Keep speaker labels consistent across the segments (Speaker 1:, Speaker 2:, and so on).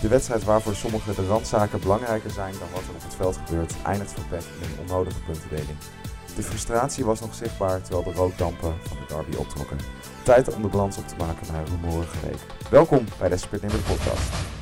Speaker 1: De wedstrijd waarvoor sommige de randzaken belangrijker zijn dan wat er op het veld gebeurt, eindigt voor PEC in een onnodige puntendeling. De frustratie was nog zichtbaar terwijl de rookdampen van de derby optrokken. Tijd om de balans op te maken naar een rumoerige week. Welkom bij de Spit podcast.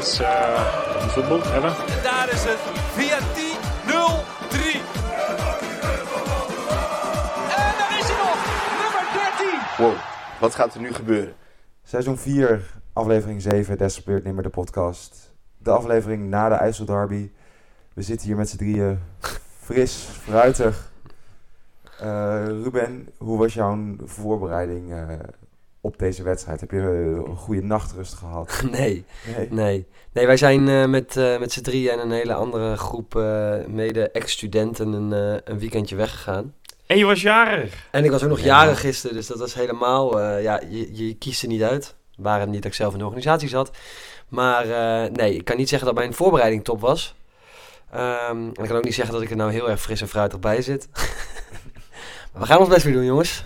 Speaker 2: Nights uh, football ever.
Speaker 3: En daar is het VRT 0-3. En daar is hij nog. Nummer 13.
Speaker 4: Wow, wat gaat er nu gebeuren?
Speaker 1: Seizoen 4, aflevering 7, Desperate Nimmer de podcast. De aflevering na de IJsselderby. We zitten hier met z'n drieën, fris, fruitig. Eh, Ruben, hoe was jouw voorbereiding eh, op deze wedstrijd? Heb je eh, een goede nachtrust gehad?
Speaker 5: Nee,
Speaker 1: Nee.
Speaker 5: nee. Nee, wij zijn eh, met, eh, met z'n drieën en een hele andere groep eh, mede ex-studenten een, eh, een weekendje weggegaan.
Speaker 2: En je was jarig.
Speaker 5: En ik was ook nog
Speaker 1: Ja.
Speaker 5: jarig gisteren, dus dat was helemaal... eh, ja, je, je kiest er niet uit. Waren niet dat ik zelf in de organisatie zat. Maar eh, nee, ik kan niet zeggen dat mijn voorbereiding top was. Ehm, en ik kan ook niet zeggen dat ik er nou heel erg fris en fruitig bij zit. maar we gaan ons best weer doen, jongens.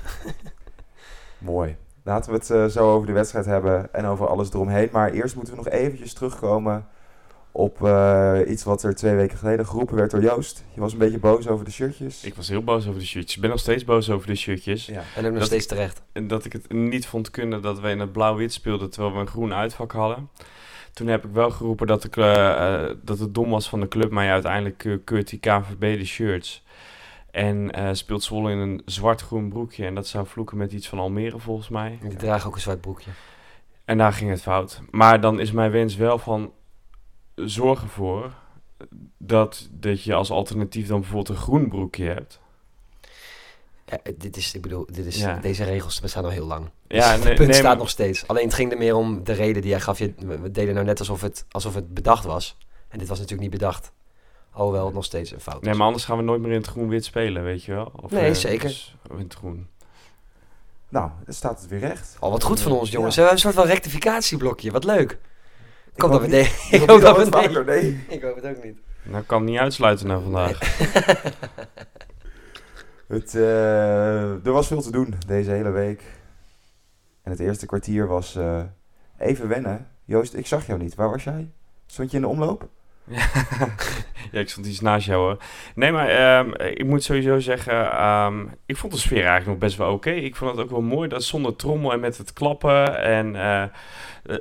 Speaker 1: Mooi. Laten we het eh, zo over de wedstrijd hebben en over alles eromheen. Maar eerst moeten we nog eventjes terugkomen op eh, iets wat er twee weken geleden geroepen werd door Joost. Je was een beetje boos over de shirtjes.
Speaker 2: Ik was heel boos over de shirtjes. Ik ben nog steeds boos over de shirtjes.
Speaker 1: Ja.
Speaker 5: En ook nog
Speaker 2: Dat-
Speaker 5: steeds terecht.
Speaker 2: En dat ik het niet vond kunnen dat we in het blauw-wit speelden terwijl we een groen uitvak hadden. Toen heb ik wel geroepen dat, ik, eh, dat het dom was van de club, maar ja, uiteindelijk keurt die KVB de shirts. En eh, speelt Zwolle in een zwart-groen broekje. En dat zou vloeken met iets van Almere volgens mij.
Speaker 5: Ik draag ook een zwart broekje.
Speaker 2: En daar ging het fout. Maar dan is mijn wens wel van zorg ervoor dat, dat je als alternatief dan bijvoorbeeld een groen broekje hebt.
Speaker 5: Ja, dit is, ik bedoel, dit is,
Speaker 2: Ja.
Speaker 5: deze regels bestaan al heel lang.
Speaker 2: Ja,
Speaker 5: Dus
Speaker 2: nee-
Speaker 5: het punt
Speaker 2: nee,
Speaker 5: staat
Speaker 2: maar-
Speaker 5: nog steeds. Alleen het ging er meer om de reden die jij gaf. Je, we we deden nou net alsof het, alsof het bedacht was. En dit was natuurlijk niet bedacht. Alhoewel het nog steeds een fout is.
Speaker 2: Nee, maar anders gaan we nooit meer in het groen-wit spelen, weet je wel? Of,
Speaker 5: Nee,
Speaker 2: eh,
Speaker 5: zeker.
Speaker 2: dus in het groen.
Speaker 1: Nou, dan staat het weer recht.
Speaker 5: Al wat goed van ons, jongens.
Speaker 1: Ja.
Speaker 5: We hebben een soort van rectificatieblokje. Wat leuk. Ik hoop dat we deden.
Speaker 1: Ik hoop
Speaker 5: dat we
Speaker 1: het
Speaker 5: nee.
Speaker 1: vaker, nee.
Speaker 5: Ik hoop het ook niet.
Speaker 2: Nou, ik kan het niet uitsluiten na vandaag.
Speaker 1: Het, eh, er was veel te doen deze hele week. En het eerste kwartier was eh, even wennen. Joost, ik zag jou niet. Waar was jij? Stond je in de omloop?
Speaker 2: ja, ik stond iets naast jou hoor. Nee, maar ehm, ik moet sowieso zeggen, ehm, ik vond de sfeer eigenlijk nog best wel oké. Ik vond het ook wel mooi dat zonder trommel en met het klappen. En eh, eh,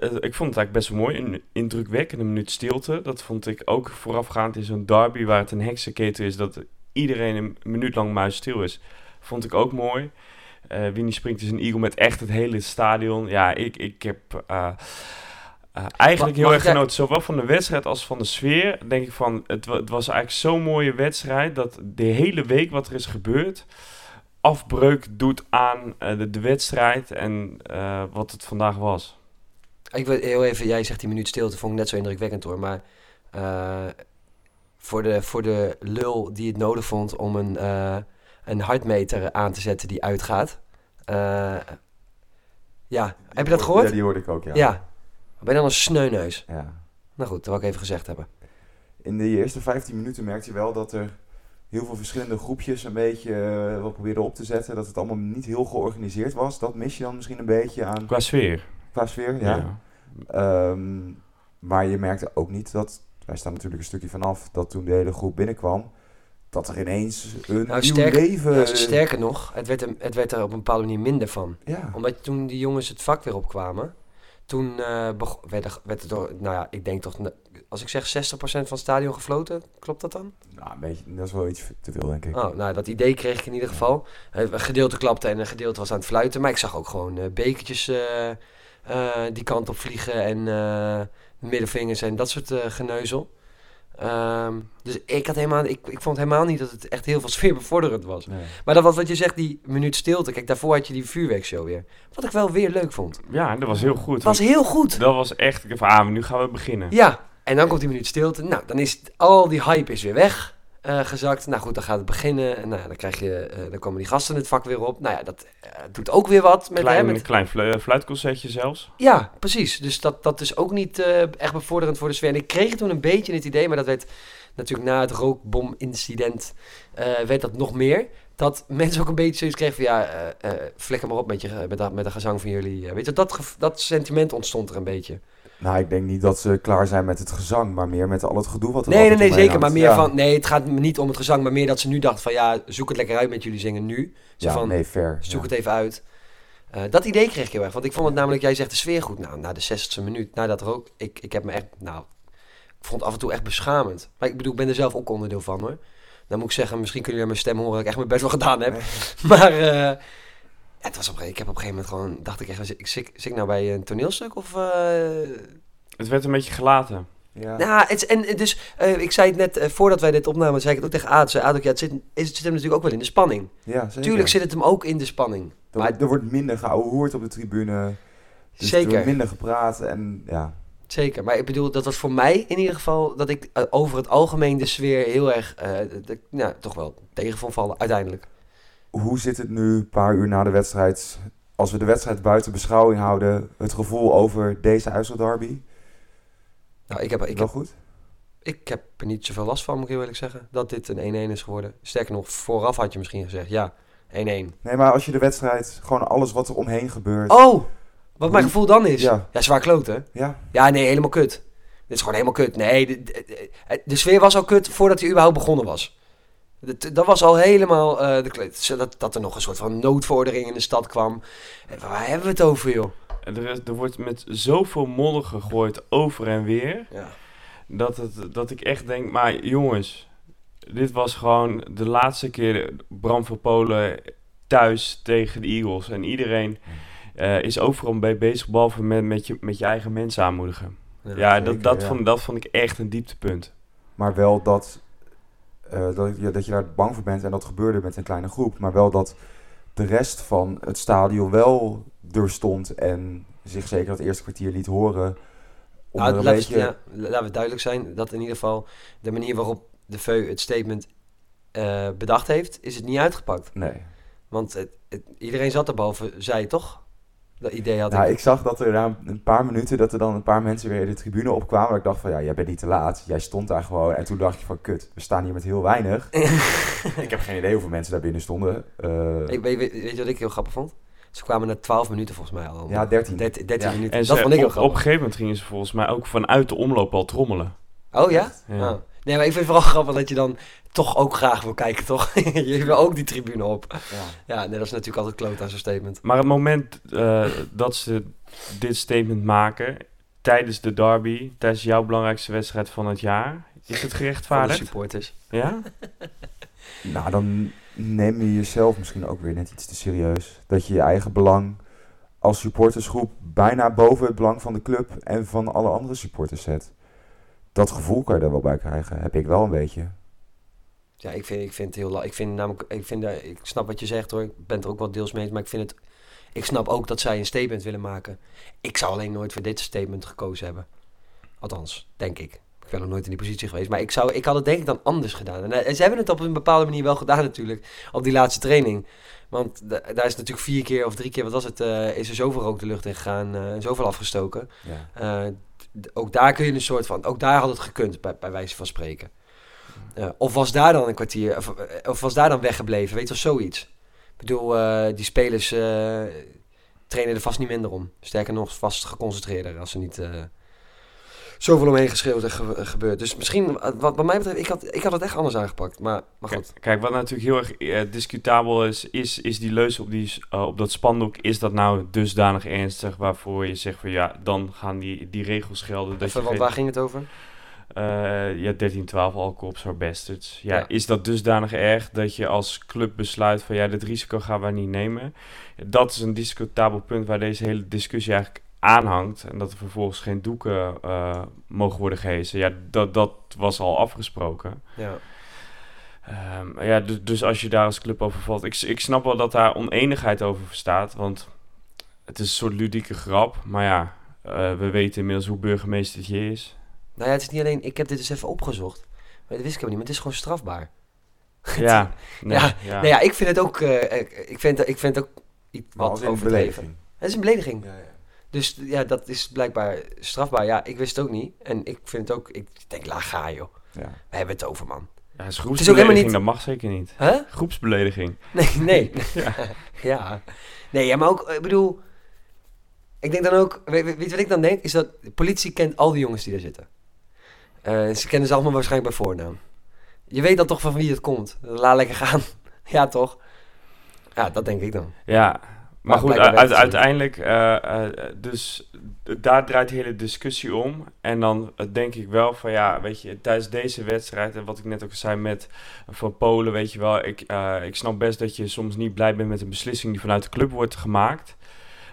Speaker 2: ik vond het eigenlijk best wel mooi. Een indrukwekkende minuut stilte. Dat vond ik ook voorafgaand in zo'n derby waar het een heksenketen is. Dat iedereen een minuut lang muisstil is. Vond ik ook mooi. Eh Winnie springt is een eagle met echt het hele stadion. Ja, ik, ik heb... eh, eh, eigenlijk heel erg genoten, zowel van de wedstrijd als van de sfeer. Denk ik van, het, het was eigenlijk zo'n mooie wedstrijd dat de hele week wat er is gebeurd afbreuk doet aan eh, de, de wedstrijd en eh, wat het vandaag was.
Speaker 5: Ik wil heel even, jij zegt die minuut stilte, vond ik net zo indrukwekkend hoor. Maar eh, voor, de, voor de lul die het nodig vond om een, eh, een hartmeter aan te zetten die uitgaat. eh, ja, heb je dat gehoord?
Speaker 1: Ja, die hoorde ik ook, ja.
Speaker 5: Ja. Ben je dan een sneuneus?
Speaker 1: Ja.
Speaker 5: Nou goed, dat wil ik even gezegd hebben.
Speaker 1: In de eerste 15 minuten merkte je wel dat er heel veel verschillende groepjes een beetje eh, wel probeerden op te zetten. Dat het allemaal niet heel georganiseerd was. Dat mis je dan misschien een beetje aan
Speaker 2: Qua sfeer.
Speaker 1: qua sfeer. Ja. Ehm, maar je merkte ook niet dat, wij staan natuurlijk een stukje vanaf, dat toen de hele groep binnenkwam, dat er ineens een
Speaker 5: Nou,
Speaker 1: nieuw leven...
Speaker 5: Ja, sterker nog, het werd, er, het werd er op een bepaalde manier minder van.
Speaker 1: Ja.
Speaker 5: Omdat toen die jongens het vak weer opkwamen, toen bego- werd, er, werd er door, nou ja, ik denk toch, als ik zeg 60% van het stadion gefloten, klopt dat dan?
Speaker 1: Nou, een beetje, dat is wel iets te veel, denk ik.
Speaker 5: Oh, nou, dat idee kreeg ik in ieder geval. Een gedeelte klapte en een gedeelte was aan het fluiten. Maar ik zag ook gewoon eh, bekertjes eh, die kant op vliegen en middenvingers en dat soort geneuzel. Ehm, dus ik, had helemaal, ik, ik vond helemaal niet dat het echt heel veel sfeerbevorderend was.
Speaker 1: Nee.
Speaker 5: Maar dat wat, wat je zegt, die minuut stilte. Kijk, daarvoor had je die vuurwerkshow weer. Wat ik wel weer leuk vond.
Speaker 2: Ja, dat was heel goed.
Speaker 5: Het was heel goed.
Speaker 2: Dat was echt, ik dacht van, ah, nu gaan we beginnen.
Speaker 5: Ja, en dan komt die minuut stilte. Nou, dan is het- al die hype is weer weg. Eh, gezakt. Nou goed, dan gaat het beginnen. En nou, dan, krijg je, eh, dan komen die gasten het vak weer op. Nou ja, dat eh, doet ook weer wat. Met,
Speaker 2: klein,
Speaker 5: hè, met,
Speaker 2: klein flu- fluitconcertje zelfs.
Speaker 5: ja, precies. Dus dat, dat is ook niet echt bevorderend voor de sfeer. En ik kreeg toen een beetje het idee, maar dat werd natuurlijk na het rookbom-incident, werd dat nog meer. Dat mensen ook een beetje zoiets kregen van, ja, eh eh, flikker maar op met, je, met, met de gezang van jullie. Weet je, dat, dat sentiment ontstond er een beetje.
Speaker 1: Nou, ik denk niet dat ze klaar zijn met het gezang, maar meer met al het gedoe wat er
Speaker 5: Nee, nee, nee, zeker. Maar meer
Speaker 1: Ja.
Speaker 5: van, nee, het gaat me niet om het gezang, maar meer dat ze nu dachten van, ja, zoek het lekker uit met jullie zingen nu. Zo
Speaker 1: Ja,
Speaker 5: van,
Speaker 1: nee, fair.
Speaker 5: zoek
Speaker 1: ja.
Speaker 5: het even uit. Eh, dat idee kreeg ik heel erg. Want ik vond het namelijk, jij zegt de sfeer goed. Nou, na de 60ste minuut, na dat rook, ik, ik heb me echt, nou, ik vond het af en toe echt beschamend. Maar ik bedoel, ik ben er zelf ook onderdeel van hoor. Dan moet ik zeggen, misschien kunnen jullie aan mijn stem horen dat ik echt mijn best wel gedaan heb. Maar eh, het was op, ik heb op een gegeven moment gewoon, dacht ik echt, ik zit, zit ik nou bij een toneelstuk of... eh,
Speaker 2: Het werd een beetje gelaten.
Speaker 1: Ja.
Speaker 5: nou, het, en dus, eh, ik zei het net, eh, voordat wij dit opnamen, zei ik het ook tegen Aad. Zei Aad ook, ja, het zit, het zit hem natuurlijk ook wel in de spanning.
Speaker 1: ja, zeker.
Speaker 5: Tuurlijk zit het hem ook in de spanning.
Speaker 1: Er,
Speaker 5: Maar
Speaker 1: wordt- er wordt minder geouwehoerd op de tribune. Dus Er
Speaker 5: zeker,
Speaker 1: wordt minder gepraat en ja.
Speaker 5: zeker. Maar ik bedoel, dat was voor mij in ieder geval, dat ik over het algemeen de sfeer heel erg, eh, nou, toch wel tegen vond vallen, uiteindelijk.
Speaker 1: Hoe zit het nu, een paar uur na de wedstrijd, als we de wedstrijd buiten beschouwing houden, het gevoel over deze IJsselderby?
Speaker 5: Nou, ik heb, ik,
Speaker 1: Wel
Speaker 5: heb,
Speaker 1: goed?
Speaker 5: ik heb er niet zoveel last van, moet ik eerlijk zeggen, dat dit een 1-1 is geworden. Sterker nog, vooraf had je misschien gezegd, ja, 1-1.
Speaker 1: Nee, maar als je de wedstrijd, gewoon alles wat er omheen gebeurt.
Speaker 5: Oh, wat mijn gevoel dan is.
Speaker 1: Ja.
Speaker 5: ja zwaar kloten.
Speaker 1: Ja,
Speaker 5: Ja, nee, helemaal kut. Dit is gewoon helemaal kut. Nee, de, de, de- de sfeer was al kut voordat hij überhaupt begonnen was. Dat, dat was al helemaal... eh, de, dat, dat er nog een soort van noodvordering in de stad kwam. Eh, Waar hebben we het over, joh?
Speaker 2: En Er, is- er wordt met zoveel modder gegooid over en weer.
Speaker 5: Ja.
Speaker 2: Dat, het, dat ik echt denk, maar jongens, dit was gewoon de laatste keer Bram van Polen thuis tegen de Eagles. En iedereen eh, is overal bij bezig, behalve met, met, je, met je eigen mensen aanmoedigen. Ja, dat, dat,
Speaker 1: ja.
Speaker 2: Vond, dat vond ik echt een dieptepunt.
Speaker 1: maar wel dat, eh, dat, je, dat je daar bang voor bent en dat gebeurde met een kleine groep. Maar wel dat de rest van het stadion wel er stond en zich zeker dat eerste kwartier liet horen. Om
Speaker 5: Nou,
Speaker 1: een
Speaker 5: laten,
Speaker 1: beetje...
Speaker 5: we, ja, laten we duidelijk zijn dat in ieder geval de manier waarop de VU het statement eh, bedacht heeft, is het niet uitgepakt.
Speaker 1: Nee.
Speaker 5: Want het, het- iedereen zat er boven, zij toch? Dat idee had
Speaker 1: Nou,
Speaker 5: ik.
Speaker 1: ik zag dat er na een paar minuten, dat er dan een paar mensen weer in de tribune opkwamen. Dat ik dacht van, ja, jij bent niet te laat. Jij stond daar gewoon. En toen dacht je van, kut, we staan hier met heel weinig. ik heb geen idee hoeveel mensen daar binnen stonden. Eh,
Speaker 5: Ik, weet, weet, weet je wat ik heel grappig vond? Ze kwamen na 12 minuten volgens mij al.
Speaker 1: ja, 13.
Speaker 5: 13, 13
Speaker 1: Ja.
Speaker 5: minuten.
Speaker 2: En
Speaker 5: dat
Speaker 2: ze,
Speaker 5: vond ik heel
Speaker 2: op, op een
Speaker 5: grappig.
Speaker 2: gegeven moment gingen ze volgens mij ook vanuit de omloop al trommelen.
Speaker 5: Oh ja?
Speaker 2: Ja.
Speaker 5: Oh. Nee, maar ik vind het vooral grappig dat je dan toch ook graag wil kijken, toch? je wil ook die tribune op.
Speaker 1: Ja.
Speaker 5: Ja, nee, dat is natuurlijk altijd kloot aan zo'n statement.
Speaker 2: Maar het moment eh, dat ze dit statement maken, tijdens de derby, tijdens jouw belangrijkste wedstrijd van het jaar, is het
Speaker 5: Van de
Speaker 2: gerechtvaardigd?
Speaker 5: supporters.
Speaker 2: Ja?
Speaker 1: Nou, dan neem je jezelf misschien ook weer net iets te serieus. Dat je je eigen belang als supportersgroep bijna boven het belang van de club en van alle andere supporters zet. Dat gevoel kan je er wel bij krijgen. Heb ik wel een beetje.
Speaker 5: Ja, ik vind, ik vind het heel... Ik vind namelijk... Ik, vind, daar- ik snap wat je zegt hoor. Ik ben er ook wel deels mee. Maar ik vind het... Ik snap ook dat zij een statement willen maken. Ik zou alleen nooit voor dit statement gekozen hebben. Althans, denk ik. Ik ben nog nooit in die positie geweest. Maar ik, zou, ik had het denk ik dan anders gedaan. En, eh, ze hebben het op een bepaalde manier wel gedaan natuurlijk. Op die laatste training. Want da- daar is natuurlijk vier keer of drie keer, wat was het, eh, is er zoveel rook de lucht in gegaan. eh, en zoveel afgestoken.
Speaker 1: Ja.
Speaker 5: Ook daar kun je een soort van, ook daar had het gekund, bij, bij wijze van spreken. Eh, of was daar dan een kwartier, of, eh, of was daar dan weggebleven, weet je, of zoiets. Ik bedoel, eh, die spelers trainen er vast niet minder om. Sterker nog, vast geconcentreerder als er niet zoveel omheen geschreeuwd en ge- gebeurt. Dus misschien, wat, wat mij betreft, ik had, ik had het echt anders aangepakt. Maar, maar goed.
Speaker 2: Kijk, kijk, wat natuurlijk heel erg eh, discutabel is, is, is die leus op, die, eh, op dat spandoek, is dat nou dusdanig ernstig waarvoor je zegt van ja, dan gaan die, die regels gelden. Dat
Speaker 5: Even,
Speaker 2: je
Speaker 5: want
Speaker 2: geen-
Speaker 5: waar ging het over?
Speaker 2: Eh, ja, 13, 12 alcohols are bastards. Ja,
Speaker 5: Ja.
Speaker 2: is dat dusdanig erg dat je als club besluit van ja, dit risico gaan we niet nemen? Dat is een discutabel punt waar deze hele discussie eigenlijk aanhangt. En dat er vervolgens geen doeken eh, mogen worden gehezen. Ja, dat, dat was al afgesproken.
Speaker 5: Ja.
Speaker 2: Ehm, ja, dus, dus als je daar als club over valt. Ik, ik snap wel dat daar oneenigheid over bestaat. Want het is een soort ludieke grap. Maar ja, eh, we weten inmiddels hoe burgemeester je is.
Speaker 5: Nou ja, het is niet alleen, ik heb dit eens even opgezocht. dat wist ik helemaal niet, maar het is gewoon strafbaar.
Speaker 2: Ja, nee,
Speaker 5: Ja,
Speaker 2: ja.
Speaker 5: Nou ja, ik vind het ook, eh, ik, vind, ik vind het ook iets
Speaker 1: Maar
Speaker 5: wat overdreven. Het is een belediging.
Speaker 1: Ja, ja.
Speaker 5: Dus ja, dat is blijkbaar strafbaar. Ja, ik wist het ook niet. En ik vind het ook, ik denk, laat ga joh.
Speaker 1: Ja.
Speaker 5: We hebben het over, man.
Speaker 2: Ja, is
Speaker 5: is ook
Speaker 2: groepsbelediging,
Speaker 5: helemaal niet-
Speaker 2: dat mag zeker niet.
Speaker 5: Huh?
Speaker 2: Groepsbelediging.
Speaker 5: Nee, nee.
Speaker 2: Ja.
Speaker 5: ja. Nee, ja, maar ook, ik bedoel... Ik denk dan ook... Weet, weet wat ik dan denk? Is dat de politie kent al die jongens die daar zitten. Eh, ze kennen ze allemaal waarschijnlijk bij voornaam. Je weet dan toch van wie het komt. Laat lekker gaan. ja, toch? Ja, dat denk ik dan.
Speaker 2: Ja, maar
Speaker 5: Maar
Speaker 2: goed, uit- uiteindelijk, eh, eh, dus daar draait de hele discussie om. En dan eh, denk ik wel van ja, weet je, tijdens deze wedstrijd, en wat ik net ook zei met van Polen, weet je wel, ik, eh, ik snap best dat je soms niet blij bent met een beslissing die vanuit de club wordt gemaakt.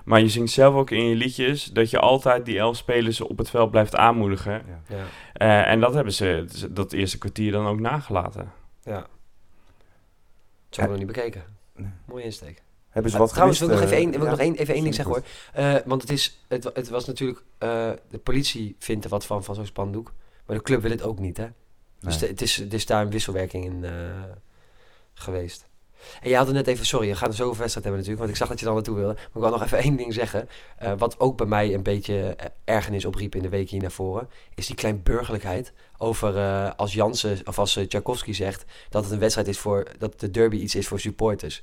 Speaker 2: Maar je zingt zelf ook in je liedjes dat je altijd die elf spelers op het veld blijft aanmoedigen.
Speaker 1: Ja.
Speaker 5: Ja.
Speaker 2: Eh, en dat hebben ze dat eerste kwartier dan ook nagelaten.
Speaker 5: ja. Dat ik nog niet bekeken.
Speaker 1: Nee.
Speaker 5: Mooie insteek.
Speaker 1: Hebben ze wat
Speaker 5: Trouwens, wil ik nog even één, wil
Speaker 1: eh,
Speaker 5: nog één, even één ding zeggen hoor. Eh, want het, is, het, het was natuurlijk... eh, de politie vindt er wat van, van zo'n spandoek. Maar de club wil het ook niet, hè? Dus
Speaker 1: Nee.
Speaker 5: het, is, het is daar een wisselwerking in geweest. En je had het net even... Sorry, we gaan er zo over wedstrijd hebben natuurlijk. Want ik zag dat je er naartoe wilde. Maar ik wil nog even één ding zeggen. Wat ook bij mij een beetje ergernis opriep in de week hier naar voren... is die kleinburgerlijkheid over als Jansen of als Tchaikovsky zegt... dat het een wedstrijd is voor... dat de derby iets is voor supporters.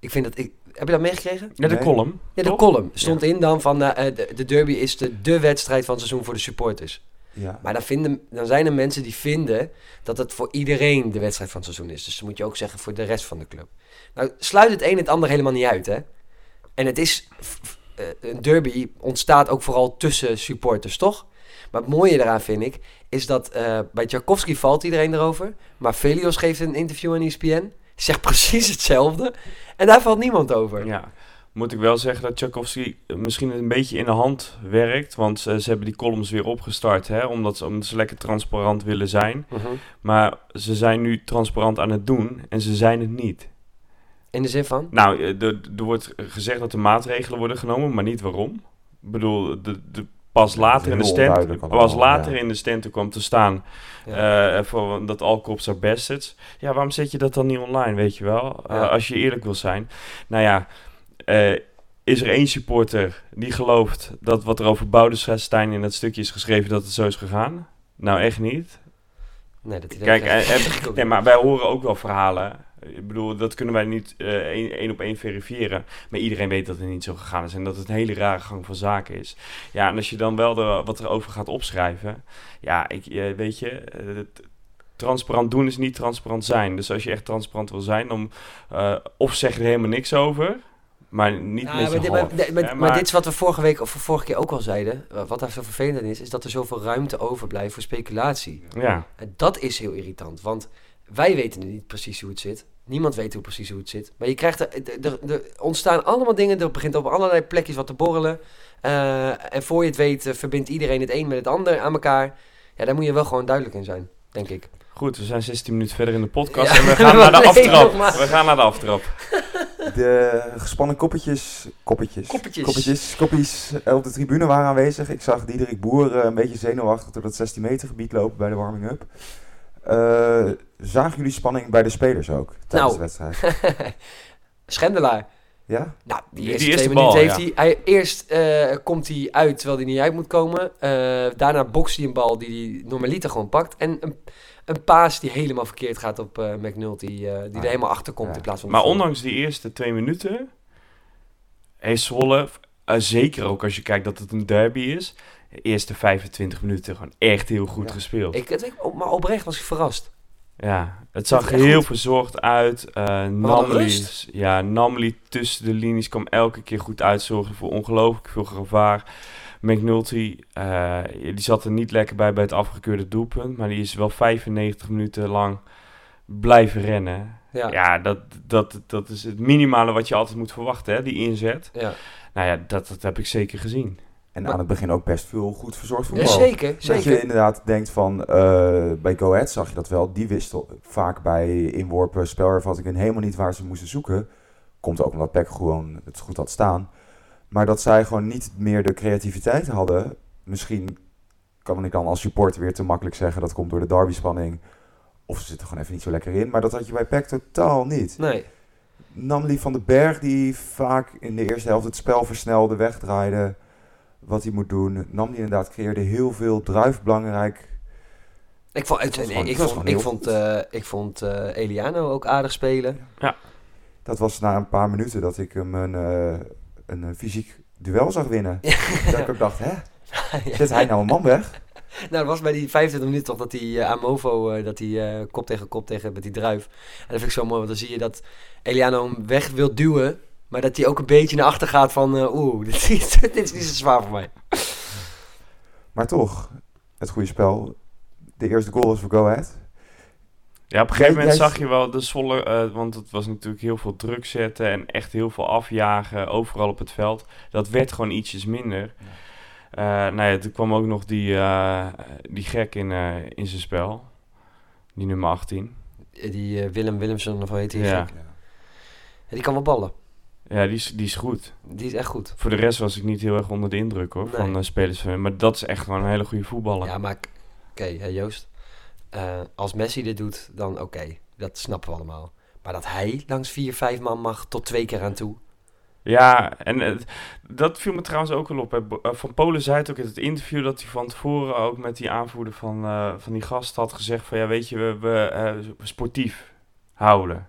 Speaker 5: Ik vind dat... Ik, heb je dat meegekregen?
Speaker 2: Ja, de
Speaker 1: Nee.
Speaker 2: column.
Speaker 5: Ja, de
Speaker 2: toch?
Speaker 5: column stond in dan van eh, de, de derby is de, de wedstrijd van het seizoen voor de supporters.
Speaker 1: Ja.
Speaker 5: Maar dan, vinden, dan zijn er mensen die vinden dat het voor iedereen de wedstrijd van het seizoen is. Dus dan moet je ook zeggen voor de rest van de club. Nou, sluit het een het ander helemaal niet uit, hè? En het is... f- f- eh, een derby ontstaat ook vooral tussen supporters, toch? Maar het mooie daaraan vind ik, is dat eh, bij Tchaikovsky valt iedereen erover. Maar Velios geeft een interview aan ESPN, zegt precies hetzelfde. En daar valt niemand over.
Speaker 2: Ja, moet ik wel zeggen dat Tchaikovsky misschien een beetje in de hand werkt. Want ze, ze hebben die columns weer opgestart, hè, omdat, ze, omdat ze lekker transparant willen zijn.
Speaker 5: Mhm.
Speaker 2: Maar ze zijn nu transparant aan het doen en ze zijn het niet.
Speaker 5: In de zin van?
Speaker 2: Nou, eh, er er wordt gezegd dat er maatregelen worden genomen, maar niet waarom. Ik bedoel, de, de, pas later in de stand, pas later
Speaker 1: ja.
Speaker 2: in de stand kwam te staan
Speaker 5: Ja.
Speaker 2: eh, voor dat alcohols are bastards. Ja, waarom zet je dat dan niet online, weet je wel? Eh,
Speaker 5: Ja.
Speaker 2: als je eerlijk wil zijn. Nou ja, eh, is er één supporter die gelooft dat wat er over Boudestein in dat stukje is geschreven, dat het zo is gegaan? Nou, echt niet.
Speaker 5: Nee, dat
Speaker 2: Kijk, en, nee,
Speaker 5: niet.
Speaker 2: maar wij horen ook wel verhalen. Ik bedoel, dat kunnen wij niet eh, één één op één verifiëren. Maar iedereen weet dat het niet zo gegaan is en dat het een hele rare gang van zaken is. Ja, en als je dan wel de, wat erover gaat opschrijven. Ja, ik, eh, weet je, eh, transparant doen is niet transparant zijn. Dus als je echt transparant wil zijn, dan uh, of zeg er helemaal niks over, maar niet met
Speaker 5: maar, dit,
Speaker 2: hoofd.
Speaker 5: maar, maar,
Speaker 2: Ja,
Speaker 5: maar dit is wat we vorige week of vorige keer ook al zeiden. eh, Wat daar zo vervelend aan is, is dat er zoveel ruimte overblijft voor speculatie.
Speaker 2: Ja,
Speaker 5: En dat is heel irritant, want wij weten nu niet precies hoe het zit. Niemand weet hoe precies hoe het zit. Maar je krijgt er, er, er- ontstaan allemaal dingen. Er begint op allerlei plekjes wat te borrelen. Eh, en voor je het weet, eh, verbindt iedereen het een met het ander aan elkaar. Ja, daar moet je wel gewoon duidelijk in zijn, denk ik.
Speaker 2: goed, we zijn 16 minuten verder in de podcast
Speaker 5: Ja,
Speaker 2: en we gaan naar de aftrap. We gaan naar de aftrap.
Speaker 1: De gespannen koppetjes, koppetjes,
Speaker 5: Koppetjes.
Speaker 1: koppetjes, koppies eh, op de tribune waren aanwezig. Ik zag Diederik Boer een beetje zenuwachtig door dat 16 meter gebied lopen bij de warming-up. Eh, zagen jullie spanning bij de spelers ook tijdens
Speaker 5: Nou.
Speaker 1: de wedstrijd?
Speaker 5: Schendelaar.
Speaker 1: Ja?
Speaker 5: Nou, die
Speaker 2: Die
Speaker 5: eerste, twee
Speaker 2: bal,
Speaker 5: minuten heeft
Speaker 2: ja.
Speaker 5: hij, hij... Eerst eh, komt hij uit terwijl hij niet uit moet komen. Eh, daarna bokst hij een bal die hij normaliter gewoon pakt. En een, een paas die helemaal verkeerd gaat op eh McNulty. eh, die er
Speaker 1: Ah,
Speaker 5: helemaal achter komt
Speaker 1: ja.
Speaker 5: in plaats van...
Speaker 2: Maar ondanks die eerste twee minuten heeft Zwolle, eh, zeker ook als je kijkt dat het een derby is, de eerste 25 minuten gewoon echt heel goed
Speaker 1: Ja.
Speaker 2: gespeeld.
Speaker 5: Ik, het, maar oprecht was ik verrast.
Speaker 2: ja, het zag heel
Speaker 5: goed.
Speaker 2: verzorgd uit. Eh
Speaker 5: wat een
Speaker 2: Namely, ja, Namely tussen de linies kwam elke keer goed uit, zorgde voor ongelooflijk veel gevaar. McNulty, eh, die zat er niet lekker bij bij het afgekeurde doelpunt, maar die is wel 95 minuten lang blijven rennen.
Speaker 5: Ja.
Speaker 2: Ja, dat, dat, dat is het minimale wat je altijd moet verwachten, hè, die inzet.
Speaker 5: ja.
Speaker 2: Nou ja, dat, dat heb ik zeker gezien.
Speaker 1: En
Speaker 5: Maar-
Speaker 1: aan het begin ook best veel goed verzorgd voetbal.
Speaker 5: Ja, zeker,
Speaker 1: Dat je
Speaker 5: zeker.
Speaker 1: inderdaad denkt van, eh, bij Go Ahead zag je dat wel. Die wisten vaak bij inworpen, spelervattingen helemaal niet waar ze moesten zoeken. Komt ook omdat Peck gewoon het goed had staan. Maar dat zij gewoon niet meer de creativiteit hadden. Misschien kan ik dan als supporter weer te makkelijk zeggen dat komt door de derby-spanning. Of ze zitten gewoon even niet zo lekker in. Maar dat had je bij PEC totaal niet.
Speaker 5: Nee.
Speaker 1: Namely van den Berg, die vaak in de eerste helft het spel versnelde, wegdraaide. Wat hij moet doen. Nam die inderdaad, creëerde heel veel. Druif belangrijk.
Speaker 5: Ik vond, het,
Speaker 1: gewoon-
Speaker 5: ik vond, ik vond, eh, ik vond eh, Eliano ook aardig spelen.
Speaker 1: Dat was na een paar minuten dat ik hem een, eh, een eh, fysiek duel zag winnen. Dat ik ook dacht, hè? Zet hij nou een man weg?
Speaker 5: Nou, dat was bij die 25 minuten toch dat die eh, Amovo, eh, dat die eh, kop tegen kop tegen met die druif. En dat vind ik zo mooi, want dan zie je dat Eliano hem weg wil duwen, maar dat hij ook een beetje naar achter gaat van, eh, oeh, dit is, dit is niet zo zwaar voor mij.
Speaker 1: Maar toch, het goede spel. De eerste goal was voor Go Ahead.
Speaker 2: Ja, op een gegeven moment zag je wel de Zwolle, eh, want het was natuurlijk heel veel druk zetten en echt heel veel afjagen overal op het veld. Dat werd gewoon ietsjes minder. Nou ja, toen kwam ook nog die, eh, die gek in, eh, in zijn spel. Die nummer 18.
Speaker 5: Eh, Die Willem Willemsen, of hoe heet hij?
Speaker 2: Ja.
Speaker 5: Ja, die kan wel ballen.
Speaker 2: Ja, die is, die is goed.
Speaker 5: Die is echt goed.
Speaker 2: Voor de rest was ik niet heel erg onder de indruk hoor, van
Speaker 5: Nee.
Speaker 2: de spelers. van- Maar dat is echt gewoon een hele goede voetballer.
Speaker 5: Ja, maar oké, Joost. Als Messi dit doet, dan oké. Dat snappen we allemaal. Maar dat hij langs vier, vijf man mag tot twee keer aan toe.
Speaker 2: Ja, en dat viel me trouwens ook wel op. hè. Eh, Van Polen zei het ook in het interview dat hij van tevoren ook met die aanvoerder van, eh, van die gast had gezegd van ja, weet je, we, we eh, sportief houden.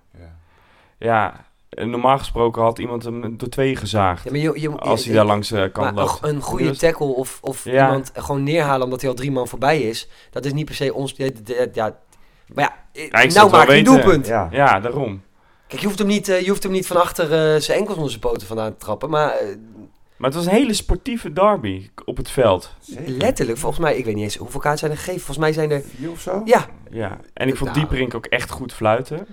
Speaker 2: Ja, en normaal gesproken had iemand hem door twee gezaagd.
Speaker 5: Ja, maar je, je,
Speaker 2: als hij
Speaker 5: je-
Speaker 2: daar langs
Speaker 5: Maar
Speaker 2: loopt.
Speaker 5: een, goede tackle of, of
Speaker 2: Ja.
Speaker 5: iemand gewoon neerhalen omdat hij al drie man voorbij is. Dat is niet per se ons... Ja, ja, maar ja, nou maak je een doelpunt.
Speaker 1: Ja.
Speaker 2: Ja, daarom.
Speaker 5: Kijk, je hoeft, hem niet, eh, je hoeft hem niet van achter eh, zijn enkels onder zijn poten vandaan te trappen. Maar eh,
Speaker 2: Maar het was een hele sportieve derby op het veld.
Speaker 1: Zeker.
Speaker 5: letterlijk, volgens mij... Ik weet niet eens hoeveel kaarten zijn er gegeven. Volgens mij zijn er...
Speaker 1: Vier of zo?
Speaker 5: Ja,
Speaker 2: Ja, en ik vond
Speaker 5: Nou.
Speaker 2: Dieperink ook echt goed fluiten.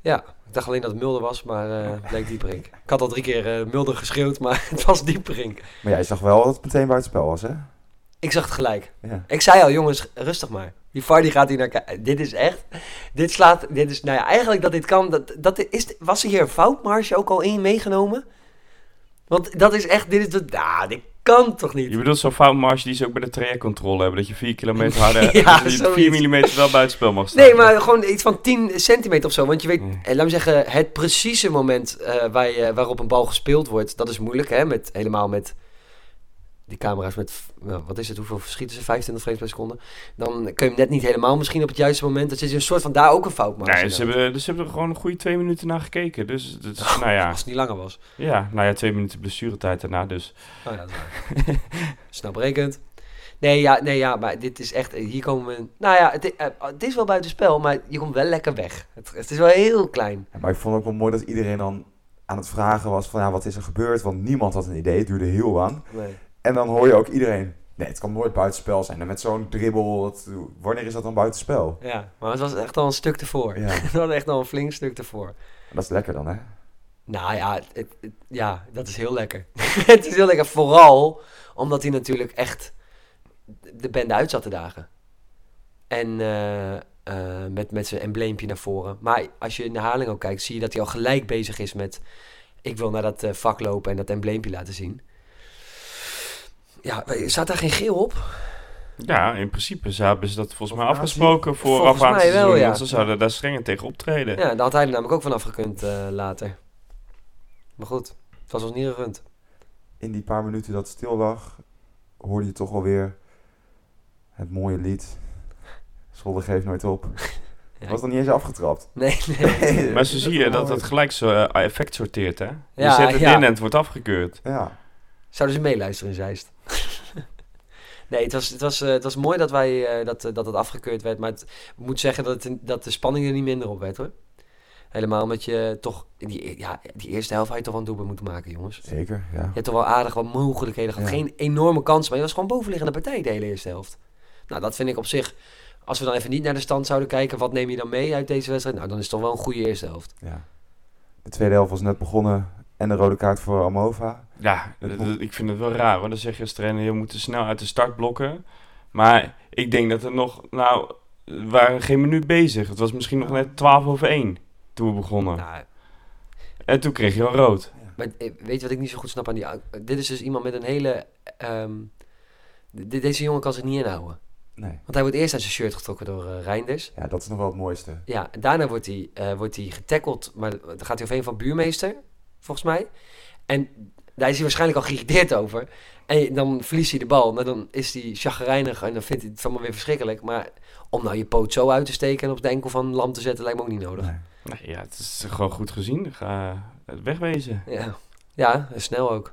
Speaker 5: ja. Ik dacht alleen dat het Mulder was, maar eh bleek Dieperink. Ik had al drie keer eh, Mulder geschreeuwd, maar het was Dieperink.
Speaker 1: Maar jij zag wel dat het meteen buitenspel was, hè?
Speaker 5: Ik zag het gelijk.
Speaker 1: Ja.
Speaker 5: Ik zei al, jongens, rustig maar. Die VAR die gaat hier naar kijken. Dit is echt... Dit slaat... Dit is... Nou ja, eigenlijk dat dit kan... Dat, dat is, was er hier een foutmarge ook al in meegenomen? Want dat is echt... Dit is de... Nou, dit kan toch niet?
Speaker 2: Je bedoelt zo'n foutmarge die ze ook bij de trajectcontrole hebben. Dat je 4 kilometer harder,
Speaker 5: Ja,
Speaker 2: dat je
Speaker 5: zoiets.
Speaker 2: 4 mm wel buitenspel mag staan.
Speaker 5: Nee, maar gewoon iets van 10 centimeter of zo. Want je weet, eh, laat me zeggen, het precieze moment eh, waar je, waarop een bal gespeeld wordt, dat is moeilijk, hè? Met, helemaal met die camera's met, nou, wat is het, hoeveel verschieten ze? 25 frames per seconde. Dan kun je hem net niet helemaal misschien op het juiste moment. Dat is een soort van daar ook een fout maken.
Speaker 2: Nee, ze hebben, dus ze hebben er gewoon een goede twee minuten naar gekeken. Dus, dus nou ja,
Speaker 5: Als het niet langer was.
Speaker 2: ja, nou ja, twee minuten blessuretijd daarna. Dus
Speaker 5: Oh ja, dat is. Nee ja, nee, ja, maar dit is echt... Hier komen we... Nou ja, het, eh, het is wel buitenspel, maar je komt wel lekker weg. Het, het is wel heel klein.
Speaker 1: Ja, Maar ik vond het ook wel mooi dat iedereen dan aan het vragen was van ja, wat is er gebeurd? Want niemand had een idee, het duurde heel lang.
Speaker 5: Nee.
Speaker 1: En dan hoor je ook iedereen, nee, het kan nooit buitenspel zijn. En met zo'n dribbel, wanneer is dat dan buitenspel?
Speaker 5: Ja, maar het was echt al een stuk ervoor.
Speaker 1: Ja,
Speaker 5: Het was echt al een flink stuk ervoor.
Speaker 1: dat is lekker dan, hè?
Speaker 5: Nou ja, het, het- het- ja dat is heel lekker. het is heel lekker, vooral omdat hij natuurlijk echt de bende uit zat te dagen. En eh, eh, met, met zijn embleempje naar voren. Maar als je in de herhaling ook kijkt, zie je dat hij al gelijk bezig is met... Ik wil naar dat eh, vak lopen en dat embleempje laten zien. Ja, staat daar geen geel op?
Speaker 2: ja, in principe ze hebben ze dat volgens mij afgesproken vooraf aan het seizoen.
Speaker 5: ja.
Speaker 2: Want ze zouden daar strenger tegen optreden.
Speaker 5: Ja, daar had hij er namelijk ook vanaf gekund eh, later. Maar goed, het was ons niet gegund.
Speaker 1: In die paar minuten dat stil lag, hoorde je toch alweer het mooie lied. Zwolle geeft nooit op.
Speaker 5: Ja,
Speaker 1: Was nog niet eens afgetrapt.
Speaker 5: Nee, nee.
Speaker 2: Maar zo zie je dat het gelijk zo eh, effect sorteert, hè? Je
Speaker 5: Ja,
Speaker 2: zet het
Speaker 5: ja.
Speaker 2: in en het wordt afgekeurd.
Speaker 1: Ja,
Speaker 5: Zouden ze meeluisteren in Zeist? Nee, het was, het, was, eh, het was mooi dat, wij, eh, dat, eh, dat het afgekeurd werd. Maar het, ik moet zeggen dat, het, dat de spanning er niet minder op werd, hoor. Helemaal omdat je toch... Die, ja, die eerste helft had je toch wel een doelpunt moeten maken, jongens.
Speaker 1: zeker. Ja.
Speaker 5: Je hebt toch wel aardig wat mogelijkheden gehad.
Speaker 1: Ja.
Speaker 5: Geen enorme kans, maar je was gewoon bovenliggende partij de hele eerste helft. Nou, dat vind ik op zich... Als we dan even niet naar de stand zouden kijken, wat neem je dan mee uit deze wedstrijd? Nou, dan is het toch wel een goede eerste helft.
Speaker 1: ja. De tweede helft was net begonnen en de rode kaart voor Amova.
Speaker 2: Ja, ik vind het wel raar hoor. Dan zeg je als trainer, je moet snel uit de start blokken. Maar ik denk dat er nog, nou, we waren geen minuut bezig. Het was misschien nog net 12 over 1 toen we begonnen.
Speaker 5: Nou,
Speaker 2: En toen kreeg je al rood.
Speaker 5: Maar eh, weet je wat ik niet zo goed snap aan die... Dit is dus iemand met een hele... ehm, de- deze jongen kan zich niet inhouden.
Speaker 1: Nee.
Speaker 5: Want hij wordt eerst uit zijn shirt getrokken door eh, Reinders.
Speaker 1: Ja, dat is nog wel het mooiste.
Speaker 5: Ja, en daarna wordt hij, eh, wordt hij getackeld, maar dan gaat hij over een van buurmeester, volgens mij. En daar is hij waarschijnlijk al geïrriteerd over. En dan verliest hij de bal, maar dan is hij chagrijnig en dan vindt hij het allemaal weer verschrikkelijk. Maar om nou je poot zo uit te steken en op de enkel van Lam te zetten, lijkt me ook niet nodig.
Speaker 1: Nee.
Speaker 2: Nee, ja, het is gewoon goed gezien. Ga wegwezen.
Speaker 5: Ja, ja en snel ook.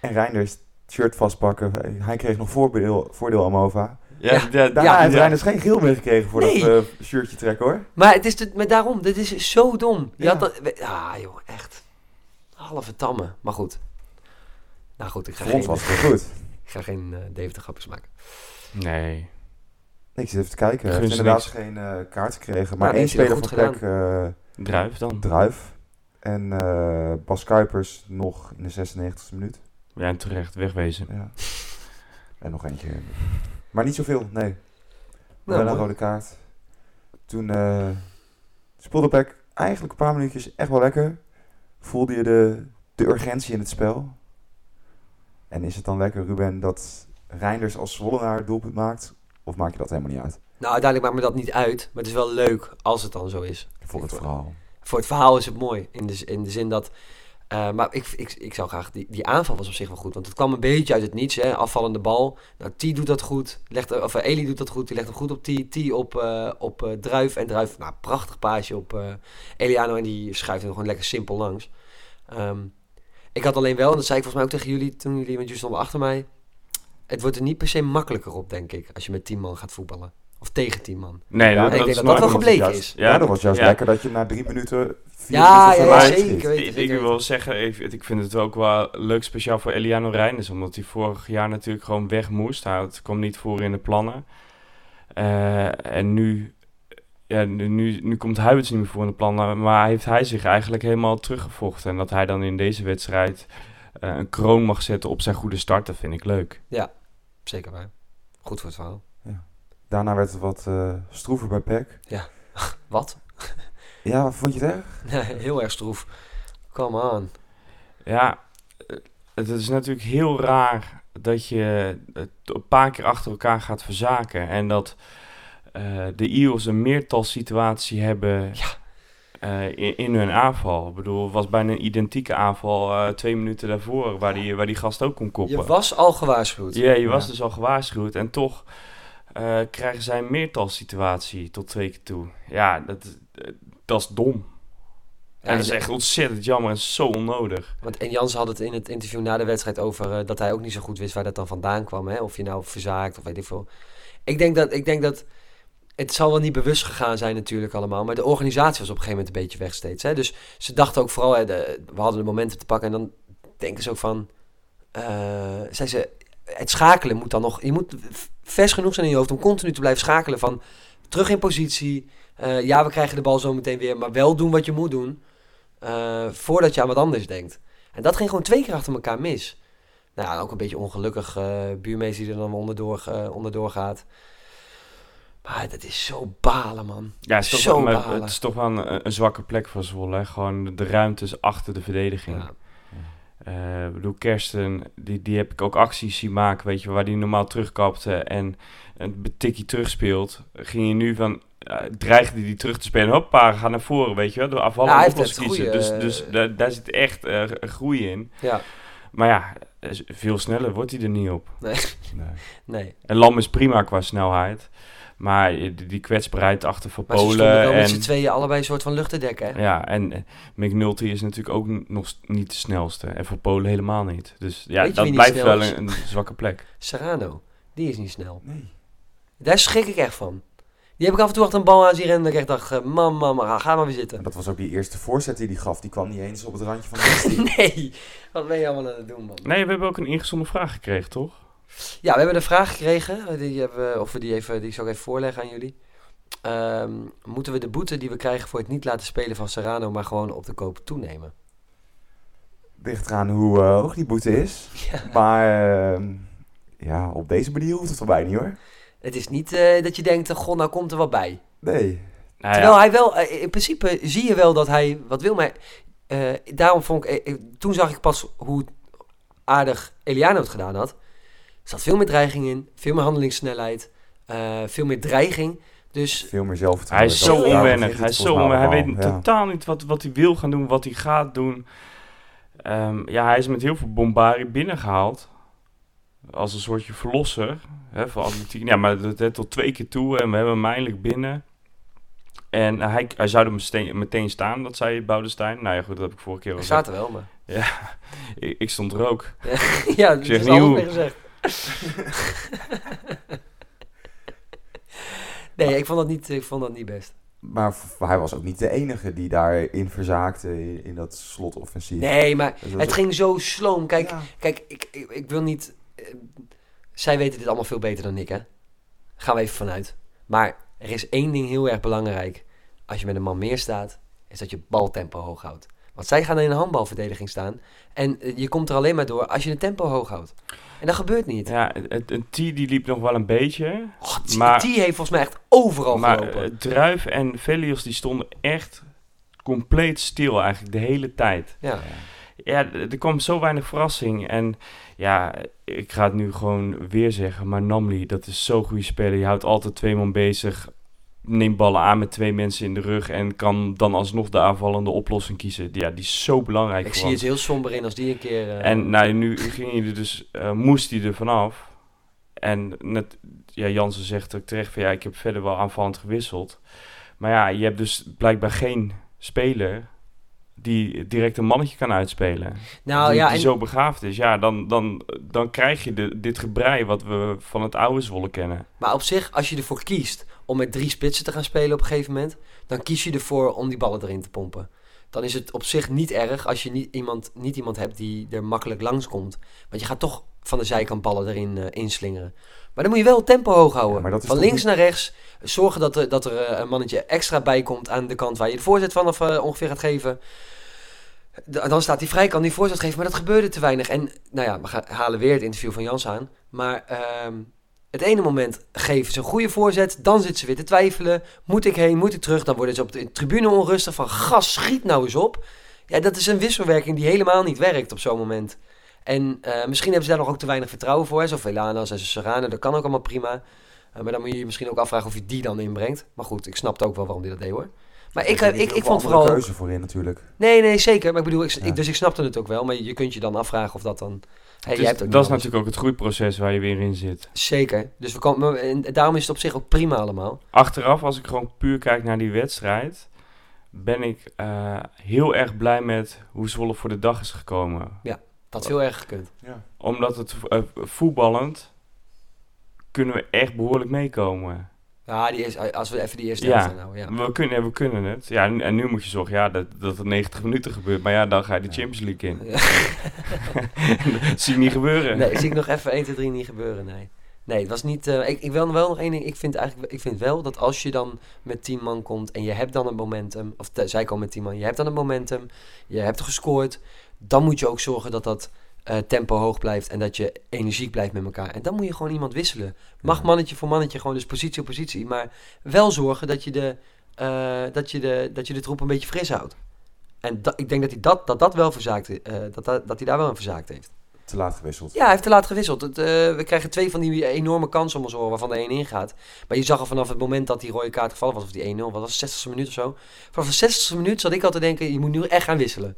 Speaker 1: En Reinders shirt vastpakken. Hij kreeg nog voordeel, voordeel Amova.
Speaker 2: Ja,
Speaker 5: Ja.
Speaker 2: ja,
Speaker 1: Daarna
Speaker 5: Ja.
Speaker 1: heeft Reinders geen geel meer gekregen voor
Speaker 5: Nee.
Speaker 1: dat eh, shirtje trekken hoor.
Speaker 5: Maar het is de, maar daarom, dit is zo dom. Je
Speaker 1: Ja.
Speaker 5: had dat, we- ah joh, echt. Halve tammen. Maar goed. Nou goed, ik ga
Speaker 1: Voor ons
Speaker 5: geen,
Speaker 1: was het wel goed.
Speaker 5: ik ga geen uh, Deventer grapjes maken.
Speaker 2: Nee.
Speaker 1: Ik zit even te kijken. Heeft
Speaker 2: ze
Speaker 1: inderdaad
Speaker 2: niks.
Speaker 1: geen eh, kaart gekregen.
Speaker 5: Nou,
Speaker 1: Maar één
Speaker 5: heeft hij
Speaker 1: speler van Peck, eh
Speaker 2: Druif dan.
Speaker 1: Druif. En eh, Bas Kuipers nog in de 96e minuut.
Speaker 2: Ja, en terecht. Wegwezen.
Speaker 1: Ja. En nog eentje. Maar niet zoveel, nee.
Speaker 5: Nou,
Speaker 1: Wel een rode kaart. Toen eh speelde Peck eigenlijk een paar minuutjes echt wel lekker. Voelde je de, de urgentie in het spel. En is het dan lekker, Ruben, dat Reinders als Zwollenaar het doelpunt maakt? Of maak je dat helemaal niet uit?
Speaker 5: Nou, uiteindelijk maakt me dat niet uit. Maar het is wel leuk als het dan zo is.
Speaker 1: Voor het verhaal.
Speaker 5: Voor het verhaal is het mooi. In de, in de zin dat... eh, maar ik, ik, ik zou graag... Die, die aanval was op zich wel goed. Want het kwam een beetje uit het niets. Hè? Afvallende bal. Nou, T doet dat goed. Legt, of eh, Eli doet dat goed. Die legt hem goed op T. T op, eh, op Druif. En Druif, nou, prachtig paasje op Eliano. En die schuift hem gewoon lekker simpel langs. Ehm, ik had alleen wel, en dat zei ik volgens mij ook tegen jullie... Toen jullie, want jullie stonden achter mij... Het wordt er niet per se makkelijker op, denk ik. Als je met 10 man gaat voetballen. Of tegen 10 man.
Speaker 2: Nee,
Speaker 1: Ja,
Speaker 2: dat,
Speaker 5: ik denk
Speaker 2: is
Speaker 5: dat dat wel gebleken
Speaker 1: juist-
Speaker 5: is.
Speaker 1: Ja,
Speaker 2: Ja,
Speaker 1: dat was juist
Speaker 2: ja.
Speaker 1: lekker dat je na drie minuten... Vier
Speaker 5: Ja,
Speaker 1: minuten
Speaker 5: ja, zeker.
Speaker 2: Ik, wil zeggen, ik, ik vind het ook wel leuk speciaal voor Eliano Reinders. Omdat hij vorig jaar natuurlijk gewoon weg moest. Hij het kwam niet voor in de plannen. Eh, en nu, ja, nu, nu, nu komt Huiberts niet meer voor in de plannen. Maar heeft hij zich eigenlijk helemaal teruggevochten. En dat hij dan in deze wedstrijd eh, een kroon mag zetten op zijn goede start, dat vind ik leuk.
Speaker 5: Zeker waar. Goed voor het verhaal.
Speaker 1: Daarna werd het wat eh stroever bij Peck.
Speaker 5: Wat?
Speaker 1: Ja, vond je het erg?
Speaker 5: Nee, heel erg stroef. Come on.
Speaker 2: Ja, eh, het is natuurlijk heel raar dat je het een paar keer achter elkaar gaat verzaken. En dat de Eagles een meertalsituatie hebben eh, in, in hun aanval. Ik bedoel, het was bijna een identieke aanval eh, twee minuten daarvoor, waar die, waar die gast ook kon koppen.
Speaker 5: Je was al gewaarschuwd.
Speaker 2: Ja, je was
Speaker 1: Ja.
Speaker 2: dus al gewaarschuwd. En toch eh, krijgen zij een meertalsituatie tot twee keer toe. Ja, dat, eh, dat is dom.
Speaker 5: Ja,
Speaker 2: en dat is echt ontzettend jammer en zo onnodig.
Speaker 5: Want en Jans had het in het interview na de wedstrijd over eh, dat hij ook niet zo goed wist waar dat dan vandaan kwam. Hè? Of je nou verzaakt of weet ik veel. Ik denk dat, ik denk dat het zal wel niet bewust gegaan zijn natuurlijk allemaal. Maar de organisatie was op een gegeven moment een beetje weg steeds. Hè? Dus ze dachten ook vooral, hè, we hadden de momenten te pakken. En dan denken ze ook van, zijn ze, het schakelen moet dan nog, je moet vers genoeg zijn in je hoofd om continu te blijven schakelen van terug in positie. Eh, ja, we krijgen de bal zo meteen weer, maar wel doen wat je moet doen. eh, voordat je aan wat anders denkt. En dat ging gewoon twee keer achter elkaar mis. Nou ook een beetje ongelukkig. buurmeester die er dan onderdoor, onderdoor gaat. Maar dat is zo balen, man.
Speaker 2: Ja, het is toch,
Speaker 5: Zo
Speaker 2: wel, maar
Speaker 5: balen.
Speaker 2: het is toch wel een, een zwakke plek voor Zwolle. hè. Gewoon de ruimtes achter de verdediging.
Speaker 5: Ja.
Speaker 2: Eh, ik bedoel, Kersten, die, die heb ik ook acties zien maken, weet je, waar die normaal terugkapte en een tikkie terugspeelt. Ging je nu van, eh, dreigde die terug te spelen, hoppa, ga naar voren, weet je wel, door afvallen
Speaker 5: heeft echt
Speaker 2: kiezen.
Speaker 5: goeie,
Speaker 2: dus
Speaker 5: eh,
Speaker 2: dus daar, daar zit echt groei in.
Speaker 5: ja,
Speaker 2: Maar ja, veel sneller wordt hij er niet op.
Speaker 1: Nee.
Speaker 5: nee.
Speaker 2: En Lam is prima qua snelheid, maar die, die kwetsbaarheid achter Van
Speaker 5: Maar ze stonden
Speaker 2: Polen
Speaker 5: wel met
Speaker 2: en...
Speaker 5: z'n tweeën allebei een soort van lucht te dekken. hè?
Speaker 2: Ja, en eh, McNulty is natuurlijk ook nog niet de snelste. En voor Polen helemaal niet. Dus ja, dat blijft wel een, een zwakke plek.
Speaker 5: Serrano, die is niet snel.
Speaker 1: Nee.
Speaker 5: Daar schrik ik echt van. Die heb ik af en toe achter een bal aan zien rennen. Dat ik echt dacht, man, man, man, ga maar weer
Speaker 1: En
Speaker 5: zitten.
Speaker 1: dat was ook die eerste voorzet die hij gaf. Die kwam niet eens op het randje van de 16.
Speaker 5: Nee, wat ben je allemaal aan het doen, man?
Speaker 2: Nee, we hebben ook een ingezonden vraag gekregen, toch?
Speaker 5: Ja, we hebben een vraag gekregen. eh, Die, hebben, we- of we die, even, die zal ik even voorleggen aan jullie. Ehm, moeten we de boete die we krijgen voor het niet laten spelen van Serrano... maar gewoon op de koop toenemen?
Speaker 1: Ligt eraan hoe eh, hoog die boete is. Maar ehm, ja, op deze manier hoeft het voorbij niet hoor.
Speaker 5: Het is niet eh, dat je denkt, god, nou komt er wat bij.
Speaker 1: Nee.
Speaker 2: Nou
Speaker 5: Terwijl
Speaker 2: ja,
Speaker 5: hij wel, in principe zie je wel dat hij wat wil. Maar eh, daarom vond ik, toen zag ik pas hoe aardig Eliano het gedaan had. Er zat veel meer dreiging in, veel meer handelingssnelheid. Eh, veel meer dreiging. Dus
Speaker 1: Veel meer zelfvertrouwen.
Speaker 2: Hij is zo onwennig. Hij is zo onwennig. Hij weet
Speaker 1: ja.
Speaker 2: totaal niet wat, wat hij wil gaan doen, wat hij gaat doen. Ehm, ja, hij is met heel veel bombardie binnengehaald. Als een soortje verlosser. Hè, voor atletiek. Ja, maar dat, tot twee keer toe. En we hebben hem eindelijk binnen. En hij, hij zou er meteen, meteen staan, dat zei Boudestein. Nou ja, goed, dat heb ik vorige keer al
Speaker 5: ik
Speaker 2: gezegd.
Speaker 5: staat er wel, maar...
Speaker 2: Ik, ik stond er ook.
Speaker 5: ja, dat is
Speaker 2: niet
Speaker 5: alles
Speaker 2: hoe.
Speaker 5: mee gezegd. nee, ik vond dat niet, ik vond dat niet best.
Speaker 1: Maar hij was ook niet de enige die daarin verzaakte in, in dat slotoffensief.
Speaker 5: Nee, maar
Speaker 1: Dus
Speaker 5: het ging zo sloom. Kijk,
Speaker 1: Ja.
Speaker 5: kijk ik, ik, ik wil niet... eh, zij weten dit allemaal veel beter dan ik, hè. Gaan we even vanuit. Maar er is één ding heel erg belangrijk. Als je met een man meer staat, is dat je baltempo hoog houdt. Want zij gaan in een handbalverdediging staan. En eh, je komt er alleen maar door als je het tempo hoog houdt. En dat gebeurt niet.
Speaker 2: Ja, het, een T die liep nog wel een beetje.
Speaker 5: Oh,
Speaker 2: maar-
Speaker 5: die heeft volgens mij echt overal
Speaker 2: Maar
Speaker 5: gelopen.
Speaker 2: eh, Druif en Velios die stonden echt compleet stil eigenlijk de hele tijd.
Speaker 5: ja.
Speaker 2: Ja, er kwam zo weinig verrassing. En ja, ik ga het nu gewoon weer zeggen. Maar Namli, dat is zo'n goede speler. Je houdt altijd twee man bezig. Neemt ballen aan met twee mensen in de rug. En kan dan alsnog de aanvallende oplossing kiezen. Ja, die is zo belangrijk
Speaker 5: Ik zie het heel somber in als die een keer... eh,
Speaker 2: En nou, nu ging hij er dus, eh, moest hij er vanaf. En net, ja, Jansen zegt ook terecht van ja, ik heb verder wel aanvallend gewisseld. Maar ja, je hebt dus blijkbaar geen speler die direct een mannetje kan uitspelen.
Speaker 5: nou
Speaker 2: die,
Speaker 5: ja,
Speaker 2: die
Speaker 5: en,
Speaker 2: zo begaafd is. Ja, dan, dan, dan krijg je de, dit gebrei wat we van het oude Zwolle kennen.
Speaker 5: maar op zich, als je ervoor kiest om met drie spitsen te gaan spelen op een gegeven moment... dan kies je ervoor om die ballen erin te pompen. Dan is het op zich niet erg als je niet iemand, niet iemand hebt die er makkelijk langskomt. Want je gaat toch van de zijkant ballen erin eh, inslingeren. Maar dan moet je wel het tempo hoog houden.
Speaker 1: Ja,
Speaker 5: van links
Speaker 1: niet-
Speaker 5: naar rechts. Zorgen dat er, dat er eh, een mannetje extra bij komt aan de kant waar je de voorzet vanaf eh, ongeveer gaat geven. D- dan staat hij vrij, kan die voorzet geven, maar dat gebeurde te weinig. En nou ja, we gaan, halen weer het interview van Jans aan. Maar ehm, het ene moment geven ze een goede voorzet, dan zitten ze weer te twijfelen. Moet ik heen, moet ik terug? Dan worden ze op de tribune onrustig van gas, schiet nou eens op. Ja, dat is een wisselwerking die helemaal niet werkt op zo'n moment. En eh, misschien hebben ze daar nog ook te weinig vertrouwen voor. Hè? Zo Velanas en Serrano, dat kan ook allemaal prima. Eh, maar dan moet je je misschien ook afvragen of je die dan inbrengt. Maar goed, ik snapte ook wel waarom hij dat deed hoor. Maar ik,
Speaker 1: Er
Speaker 5: ik, ik, vond vooral...
Speaker 1: keuze voor in natuurlijk.
Speaker 5: Nee, nee, zeker. Maar ik bedoel, ik,
Speaker 1: Ja.
Speaker 5: ik, dus ik snapte het ook wel. Maar je kunt je dan afvragen of dat dan... Hey,
Speaker 2: Dus
Speaker 5: jij hebt ook
Speaker 2: dat is natuurlijk ook het groeiproces waar je weer in zit.
Speaker 5: Zeker. Dus we komen, en daarom is het op zich ook prima allemaal.
Speaker 2: Achteraf, als ik gewoon puur kijk naar die wedstrijd, ben ik eh, heel erg blij met hoe Zwolle voor de dag is gekomen.
Speaker 5: Dat had veel erger gekund.
Speaker 2: Omdat het eh, voetballend kunnen we echt behoorlijk meekomen.
Speaker 5: Ja, die eerste, als we even die eerste
Speaker 2: Ja.
Speaker 5: helft aanhouden. Ja.
Speaker 2: We, kunnen, we kunnen het. Ja, en en nu moet je zorgen ja, dat, dat het 90 minuten gebeurt. Maar ja, dan ga je de. Champions League in.
Speaker 5: Ja.
Speaker 2: dat zie ik niet gebeuren.
Speaker 5: Nee, zie ik nog even 1, 2, 3 niet gebeuren, nee. Nee, het was niet... eh, ik, ik wil wel nog één ding. Ik vind, eigenlijk, ik vind wel dat als je dan met 10 man komt en je hebt dan een momentum... Of zij komen met 10 man, je hebt dan een momentum. Je hebt gescoord. Dan moet je ook zorgen dat dat eh, tempo hoog blijft en dat je energiek blijft met elkaar. En dan moet je gewoon iemand wisselen. Mag mannetje voor mannetje, gewoon dus positie op positie. Maar wel zorgen dat je de, eh, dat je de, dat je de troep een beetje fris houdt. En dat, ik denk dat hij dat, dat, dat wel verzaakt, eh, dat, dat, dat hij daar wel aan verzaakt heeft.
Speaker 1: Te laat gewisseld.
Speaker 5: Ja, hij heeft te laat gewisseld. Het, we krijgen twee van die enorme kansen om ons oren, waarvan de één ingaat. Maar je zag al vanaf het moment dat die rode kaart gevallen was, of die 1-0, wat was het, 60ste minuut of zo. Vanaf de 60ste minuut zat ik al te denken, je moet nu echt gaan wisselen.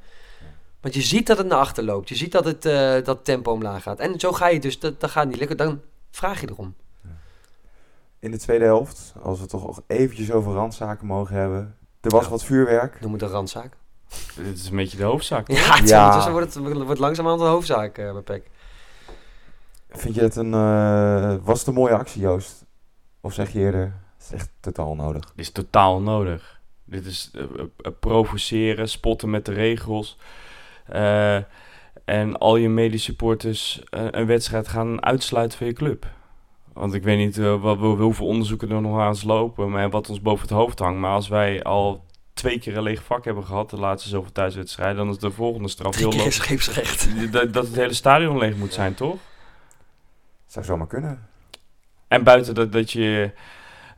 Speaker 5: Want je ziet dat het naar achter loopt. Je ziet dat het eh, dat tempo omlaag gaat. En zo ga je dus, dat, dat gaat niet lukken. Dan vraag je erom.
Speaker 1: In de tweede helft, als we toch nog eventjes over randzaken mogen hebben. Er was
Speaker 5: Ja.
Speaker 1: wat vuurwerk.
Speaker 5: Noem het een randzaak.
Speaker 2: Dit is een beetje de hoofdzaak.
Speaker 5: Ja, het
Speaker 1: Ja.
Speaker 5: Ondertussen wordt het wordt langzamerhand een hoofdzaak eh bij PEC.
Speaker 1: Vind je het een... eh, was het een mooie actie, Joost? Of zeg je eerder, het is echt totaal nodig?
Speaker 2: Dit is totaal nodig. Dit is provoceren, spotten met de regels. Eh, en al je medesupporters eh, een wedstrijd gaan uitsluiten van je club. Want ik weet niet eh, wat, hoeveel onderzoeken er nog aan ons lopen, maar wat ons boven het hoofd hangt. Maar als wij al twee keer een leeg vak hebben gehad, de laatste zoveel thuiswedstrijden, dan is de volgende straf
Speaker 5: Drie
Speaker 2: heel
Speaker 5: keer
Speaker 2: logisch.
Speaker 5: scheepsrecht.
Speaker 2: Dat, dat het hele stadion leeg moet zijn, toch?
Speaker 1: Zou zomaar kunnen.
Speaker 2: En buiten dat, dat je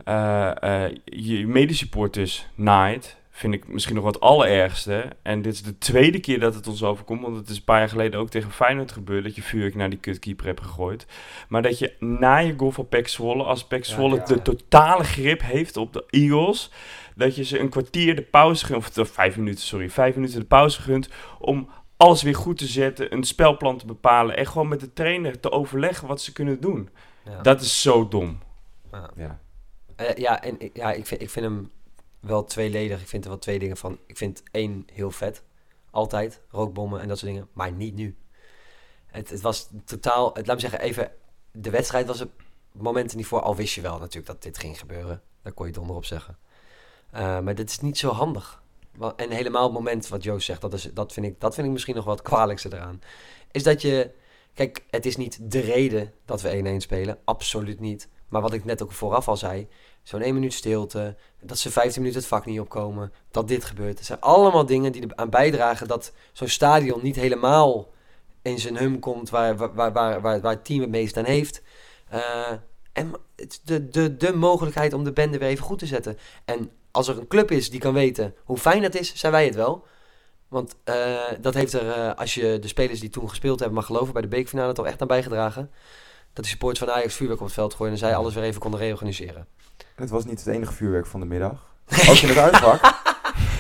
Speaker 2: eh, eh, je medesupporters naait, vind ik misschien nog wat allerergste. En dit is de tweede keer dat het ons overkomt. Want het is een paar jaar geleden ook tegen Feyenoord gebeurd. Dat je vuurwerk naar die kutkeeper hebt gegooid. Maar dat je na je goal van Pek Zwolle, als Pek Zwolle
Speaker 5: ja,
Speaker 2: de totale grip heeft op de Eagles. Dat je ze een kwartier de pauze gunt, of de vijf minuten, sorry, vijf minuten de pauze gunt. Om alles weer goed te zetten, een spelplan te bepalen. En gewoon met de trainer te overleggen wat ze kunnen doen.
Speaker 5: Ja.
Speaker 2: Dat is zo dom.
Speaker 1: Ja.
Speaker 5: Eh, ja, en ja, ik, vind, ik vind hem wel tweeledig. Ik vind er wel twee dingen van. Ik vind één heel vet. Altijd. Rookbommen en dat soort dingen. Maar niet nu. Het, het was totaal... Laat me zeggen, even... De wedstrijd was het moment er niet voor. Al wist je wel natuurlijk dat dit ging gebeuren. Daar kon je donder op zeggen. Eh, maar dit is niet zo handig. En helemaal het moment wat Joost zegt, dat, is, dat, vind ik, dat vind ik misschien nog het kwalijkste eraan. Is dat je... Kijk, het is niet de reden dat we 1-1 spelen. Absoluut niet. Maar wat ik net ook vooraf al zei. Zo'n 1 minuut stilte. Dat ze 15 minuten het vak niet opkomen. Dat dit gebeurt. Het zijn allemaal dingen die eraan bijdragen dat zo'n stadion niet helemaal in zijn hum komt waar, waar, waar, waar, het team het meest aan heeft. Eh, en de, de, de mogelijkheid om de bende weer even goed te zetten. En als er een club is die kan weten hoe fijn dat is, zijn wij het wel. Want eh, dat heeft er, eh, als je de spelers die toen gespeeld hebben mag geloven, bij de bekerfinale toch echt aan bijgedragen. Dat de supporters van Ajax vuurwerk op het veld gooien en zij alles weer even konden reorganiseren.
Speaker 1: Het was niet het enige vuurwerk van de middag. Ook in het uitvak.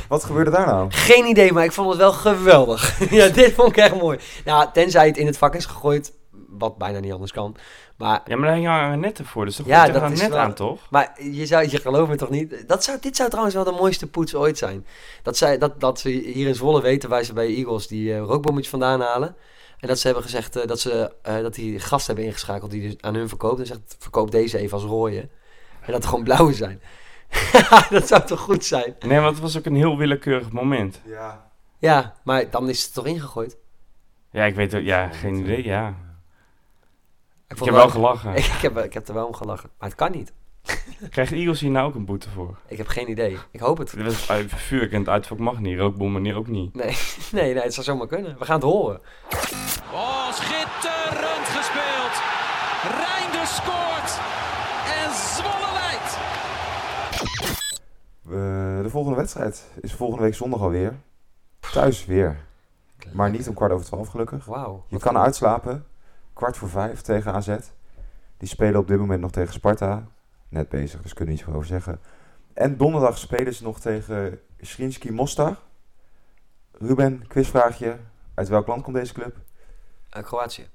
Speaker 1: Wat gebeurde daar nou?
Speaker 5: Geen idee, maar ik vond het wel geweldig. ja, dit vond ik echt mooi. Nou, tenzij het in het vak is gegooid, wat bijna niet anders kan. Maar,
Speaker 2: Ja, maar daar hangen netten voor. Dus dan
Speaker 5: Ja, dat
Speaker 2: net
Speaker 5: wel-
Speaker 2: aan, toch?
Speaker 5: maar je, zou, je gelooft me toch niet? Dat zou, dit zou trouwens wel de mooiste poets ooit zijn. Dat, zij, dat, dat ze hier in Zwolle weten waar ze bij Eagles die eh, rookbommetjes vandaan halen. En dat ze hebben gezegd eh, dat ze eh, dat die gast hebben ingeschakeld die dus aan hun verkoopt. En zegt, verkoop deze even als rode. En dat er gewoon blauwe zijn. dat zou toch goed zijn?
Speaker 2: Nee, want het was ook een heel willekeurig moment.
Speaker 1: Ja.
Speaker 5: Ja, maar dan is het toch ingegooid?
Speaker 2: Ja, ik weet het. Ja, geen idee. Ja. Ik
Speaker 5: vond
Speaker 2: heb wel gelachen.
Speaker 5: Ik, ik, heb, ik heb er wel om gelachen. Maar het kan niet.
Speaker 2: Krijgt Eagles hier nou ook een boete voor?
Speaker 5: Ik heb geen idee. Ik hoop het.
Speaker 2: Was uh, vuurwerk en het uitvak mag niet. Rookbommen ook niet.
Speaker 5: Nee, nee, nee, het zou zomaar kunnen. We gaan het horen.
Speaker 3: Oh, schitterend gespeeld. Reinders scoort. En Zwolle leidt.
Speaker 1: Eh, de volgende wedstrijd is volgende week zondag alweer. Thuis weer. Maar niet om kwart over twaalf gelukkig.
Speaker 5: Wauw.
Speaker 1: Je kan uitslapen. Kwart voor vijf tegen AZ. Die spelen op dit moment nog tegen Sparta. Net bezig, dus kunnen we niet zoveel over zeggen. En donderdag spelen ze nog tegen Srinski Mostar. Ruben, quizvraagje. Uit welk land komt deze club?
Speaker 5: Uh, Kroatië.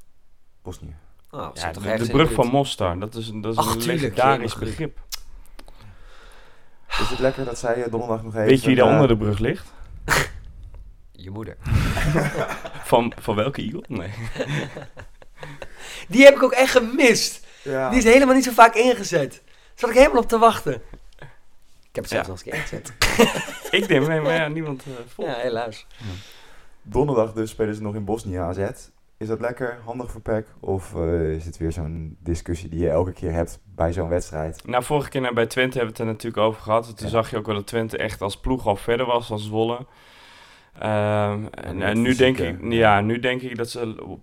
Speaker 1: Bosnië.
Speaker 5: Oh, dat
Speaker 2: Ja,
Speaker 5: zit toch
Speaker 2: de, brug van. Mostar, dat is, een- dat is
Speaker 5: Ach,
Speaker 2: een
Speaker 5: tuurlijk,
Speaker 2: legendarisch begrip.
Speaker 1: Is het lekker dat zij eh, donderdag nog even...
Speaker 2: Weet je wie daar
Speaker 1: eh,
Speaker 2: onder de brug ligt?
Speaker 5: Je moeder.
Speaker 2: Van, van welke Eagle? Nee.
Speaker 5: Die heb ik ook echt gemist.
Speaker 1: Ja.
Speaker 5: Die is helemaal niet zo vaak ingezet. Zat ik helemaal op te wachten. Ik heb het zelfs
Speaker 2: Ja.
Speaker 5: nog eens ingezet.
Speaker 2: ik denk, nee, maar ja, niemand uh, volgt.
Speaker 5: Ja, helaas.
Speaker 1: Donderdag dus spelen ze nog in Bosnië AZ. Is dat lekker, handig voor PEC? Of eh, is het weer zo'n discussie die je elke keer hebt bij zo'n wedstrijd?
Speaker 2: Nou, vorige keer bij Twente hebben we het er natuurlijk over gehad. Toen
Speaker 1: Ja.
Speaker 2: zag je ook wel dat Twente echt als ploeg al verder was dan Zwolle. Ehm, en, nu, denk ik, ja, nu denk ik dat ze op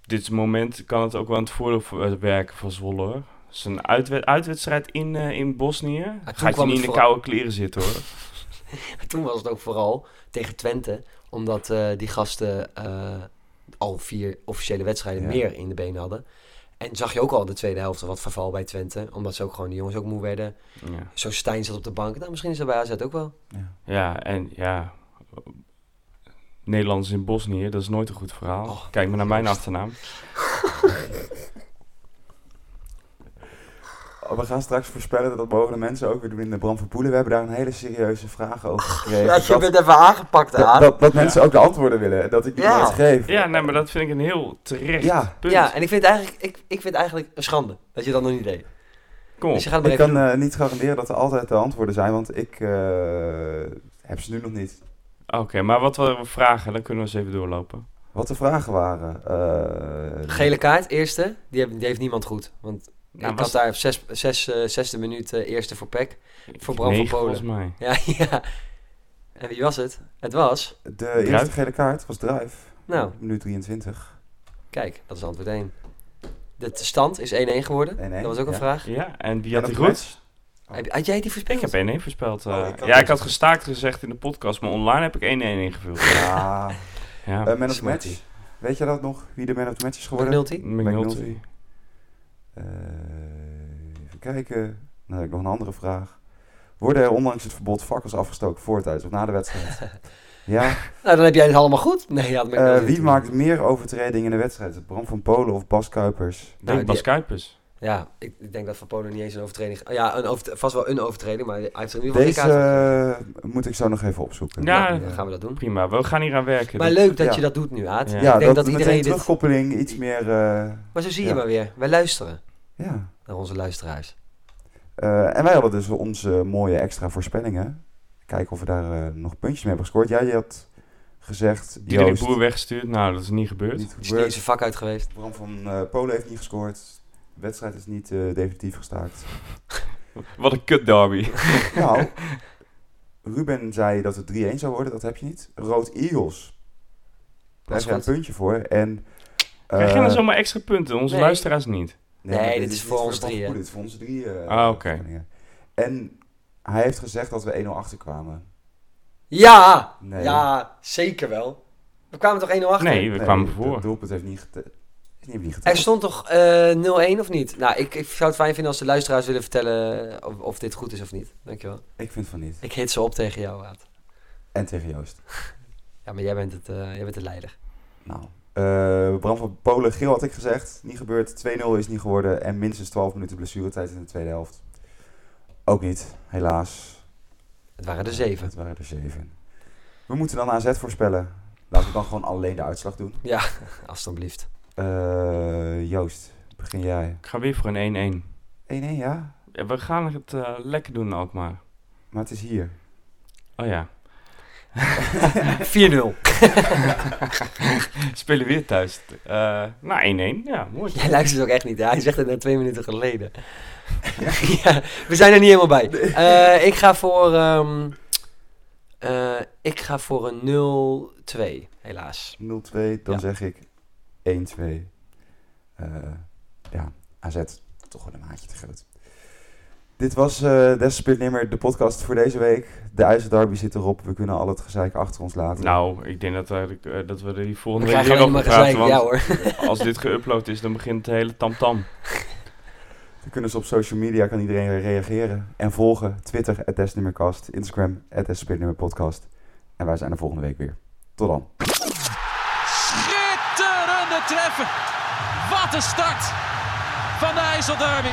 Speaker 2: dit moment kan het ook wel aan het voordeel voor- eh, werken van Zwolle. hoor. Het is een uitwed- uitwedstrijd in, eh, in Bosnië. Gaat je niet in de koude kleren zitten hoor.
Speaker 5: Toen was het ook vooral tegen Twente. Omdat eh, die gasten eh, al vier officiële wedstrijden
Speaker 1: Ja.
Speaker 5: meer in de benen hadden. En zag je ook al in de tweede helft wat verval bij Twente. Omdat ze ook gewoon, die jongens ook moe werden.
Speaker 2: Ja.
Speaker 5: Zo Stijn zat op de bank. Nou, misschien is dat bij AZ ook wel.
Speaker 2: ja, en ja... Nederlanders in Bosnië, dat is nooit een goed verhaal.
Speaker 5: Oh,
Speaker 2: Kijk maar naar mijn achternaam.
Speaker 1: We gaan straks voorspellen dat mogen de mensen ook weer doen in de Bram van Poelen. We hebben daar een hele serieuze vraag over gekregen.
Speaker 5: Ja, je
Speaker 1: dat,
Speaker 5: bent even aangepakt,
Speaker 1: dat,
Speaker 5: aan.
Speaker 1: dat, dat mensen ook de antwoorden willen. en Dat ik die
Speaker 5: Ja.
Speaker 1: geef.
Speaker 2: Ja, nee, maar dat vind ik een heel terecht
Speaker 1: Ja.
Speaker 2: punt.
Speaker 5: Ja, en ik vind, het eigenlijk, ik, ik vind het eigenlijk een schande dat je dat nog niet deed.
Speaker 2: Kom op.
Speaker 5: Dus
Speaker 1: Ik kan eh, niet garanderen dat er altijd de antwoorden zijn, want ik eh, heb ze nu nog niet.
Speaker 2: Oké, maar wat we vragen, dan kunnen we eens even doorlopen.
Speaker 1: Wat de vragen waren. eh,
Speaker 5: Gele kaart, eerste. Die, heb, die heeft niemand goed. Want
Speaker 2: Nou,
Speaker 5: ik
Speaker 2: was-
Speaker 5: had daar zes, zes, eh, zesde minuut eh, eerste voor Peck. Voor Bram van Polen.
Speaker 2: volgens mij.
Speaker 5: Ja, ja. En wie was het? Het was...
Speaker 1: De eerste gele kaart was Druif.
Speaker 5: Nou,
Speaker 1: Minuut 23.
Speaker 5: kijk, dat is antwoord 1. De stand is 1-1 geworden.
Speaker 1: 1-1,
Speaker 5: dat was ook een
Speaker 1: ja.
Speaker 5: vraag.
Speaker 2: Ja, en wie had
Speaker 1: op
Speaker 2: die goed?
Speaker 1: Oh.
Speaker 5: Had jij die voorspeld?
Speaker 2: Ik heb 1-1 voorspeld. eh.
Speaker 1: Oh, ik had
Speaker 2: ja, ik
Speaker 1: dus-
Speaker 2: had gestaakt gezegd in de podcast, maar online heb ik 1-1 ingevuld.
Speaker 1: Ja.
Speaker 2: Ja,
Speaker 1: Eh, man of match. Weet je dat nog? Wie de man of the match is geworden?
Speaker 5: McNulty?
Speaker 2: McNulty.
Speaker 1: McNulty. Eh, even kijken. Dan heb ik nog een andere vraag. Worden er ondanks het verbod fakkels afgestoken voor, tijdens of na de wedstrijd? ja.
Speaker 5: Nou, dan heb jij het allemaal goed. Nee, ja,
Speaker 1: Eh, wie maakt meer overtredingen in de wedstrijd? Bram van Polen of Bas Kuipers?
Speaker 2: Ik
Speaker 5: Nou,
Speaker 2: denk Bas
Speaker 5: die-
Speaker 2: Kuipers.
Speaker 5: Ja, ik, ik denk dat Van Polen niet eens een overtreding... Ja, een over, vast wel een overtreding, maar hij heeft er in ieder geval
Speaker 1: Deze eh, moet ik zo nog even opzoeken.
Speaker 2: Ja,
Speaker 5: dan gaan we dat doen.
Speaker 2: Prima, we gaan hier aan werken.
Speaker 5: Maar leuk dat
Speaker 1: Ja.
Speaker 5: je dat doet nu, Aad.
Speaker 2: Ja.
Speaker 5: Ik denk
Speaker 1: dat,
Speaker 5: dat,
Speaker 1: meteen
Speaker 5: iedereen dit...
Speaker 1: terugkoppeling, iets meer... eh,
Speaker 5: Maar zo zie
Speaker 1: Ja.
Speaker 5: je maar weer. Wij luisteren
Speaker 1: ja.
Speaker 5: naar onze luisteraars.
Speaker 1: Eh, en wij hadden dus onze mooie extra voorspellingen. Kijken of we daar eh, nog puntjes mee hebben gescoord. Jij had gezegd...
Speaker 2: Diederik
Speaker 1: Joost,
Speaker 2: Boer weggestuurd. Nou, dat is niet gebeurd.
Speaker 1: Niet
Speaker 5: Is niet
Speaker 1: gebeurd.
Speaker 5: een vak uit geweest.
Speaker 1: Bram van eh, Polen heeft niet gescoord. De wedstrijd is niet eh, definitief gestaakt.
Speaker 2: Wat een kut derby.
Speaker 1: nou, Ruben zei dat het 3-1 zou worden. Dat heb je niet. Rood Eagles. Daar is een
Speaker 5: Schat.
Speaker 1: puntje voor. En...
Speaker 2: Krijg je
Speaker 1: eh,
Speaker 2: nou zomaar extra punten? Onze
Speaker 5: nee.
Speaker 2: luisteraars niet.
Speaker 5: Nee, dit is voor ons drieën.
Speaker 1: Dit is voor onze drie. eh,
Speaker 2: Ah, oké.
Speaker 1: En hij heeft gezegd dat we 1-0 achterkwamen.
Speaker 5: Ja!
Speaker 1: Nee.
Speaker 5: Ja, zeker wel. We kwamen toch 1-0 achter?
Speaker 2: Nee, we kwamen
Speaker 1: Het
Speaker 2: voor.
Speaker 1: doelpunt heeft niet, gete- is niet, niet
Speaker 5: Er
Speaker 1: geteld.
Speaker 5: stond toch eh 0-1 of niet? Nou, ik, ik zou het fijn vinden als de luisteraars willen vertellen of, of dit goed is of niet. Dankjewel.
Speaker 1: Ik vind van niet.
Speaker 5: Ik hit ze op tegen jou, Aad.
Speaker 1: En tegen Joost.
Speaker 5: Ja, maar jij bent het, eh, jij bent de leider.
Speaker 1: Nou, eh, Bram van Polen, geel had ik gezegd. Niet gebeurd. 2-0 is niet geworden. En minstens 12 minuten blessuretijd in de tweede helft. Ook niet, helaas.
Speaker 5: Het waren er zeven.
Speaker 1: Het waren er zeven. We moeten dan AZ voorspellen. Laten we dan gewoon alleen de uitslag doen.
Speaker 5: Ja, alstublieft.
Speaker 1: Eh, Joost, begin jij. 1-1,
Speaker 2: Ik ga weer voor een 1-1.
Speaker 1: ja?
Speaker 2: Ja, We gaan het eh, lekker doen ook maar.
Speaker 1: Maar het is hier.
Speaker 2: Oh ja.
Speaker 5: 4-0.
Speaker 2: Spelen weer thuis. Eh nou, 1-1. Ja, mooi.
Speaker 5: Jij luistert ook echt niet. hè? Hij zegt het net twee minuten geleden. ja, we zijn er niet helemaal bij. Eh, ik ga voor... ehm, eh, ik ga voor een 0-2, helaas.
Speaker 1: 0-2, dan
Speaker 5: Ja.
Speaker 1: zeg ik 1-2. Eh, ja, AZ, toch wel een maatje te groot. Dit was eh Desperate Nimmer, de podcast voor deze week. De IJzerderby zit erop. We kunnen al het gezeik achter ons laten.
Speaker 2: Nou, ik denk dat, we, eh, dat we er die
Speaker 5: We
Speaker 2: volgende week weer over praten.
Speaker 5: gezeik.
Speaker 2: Want
Speaker 5: Ja hoor.
Speaker 2: als dit geüpload is, dan begint de hele tamtam.
Speaker 1: Dan kunnen ze op social media, kan iedereen reageren. En volgen. Twitter, at Desnimmercast. Instagram, at Desperate En wij zijn er volgende week weer. Tot dan.
Speaker 3: Schitterende treffer. Wat een start van de IJsselderby.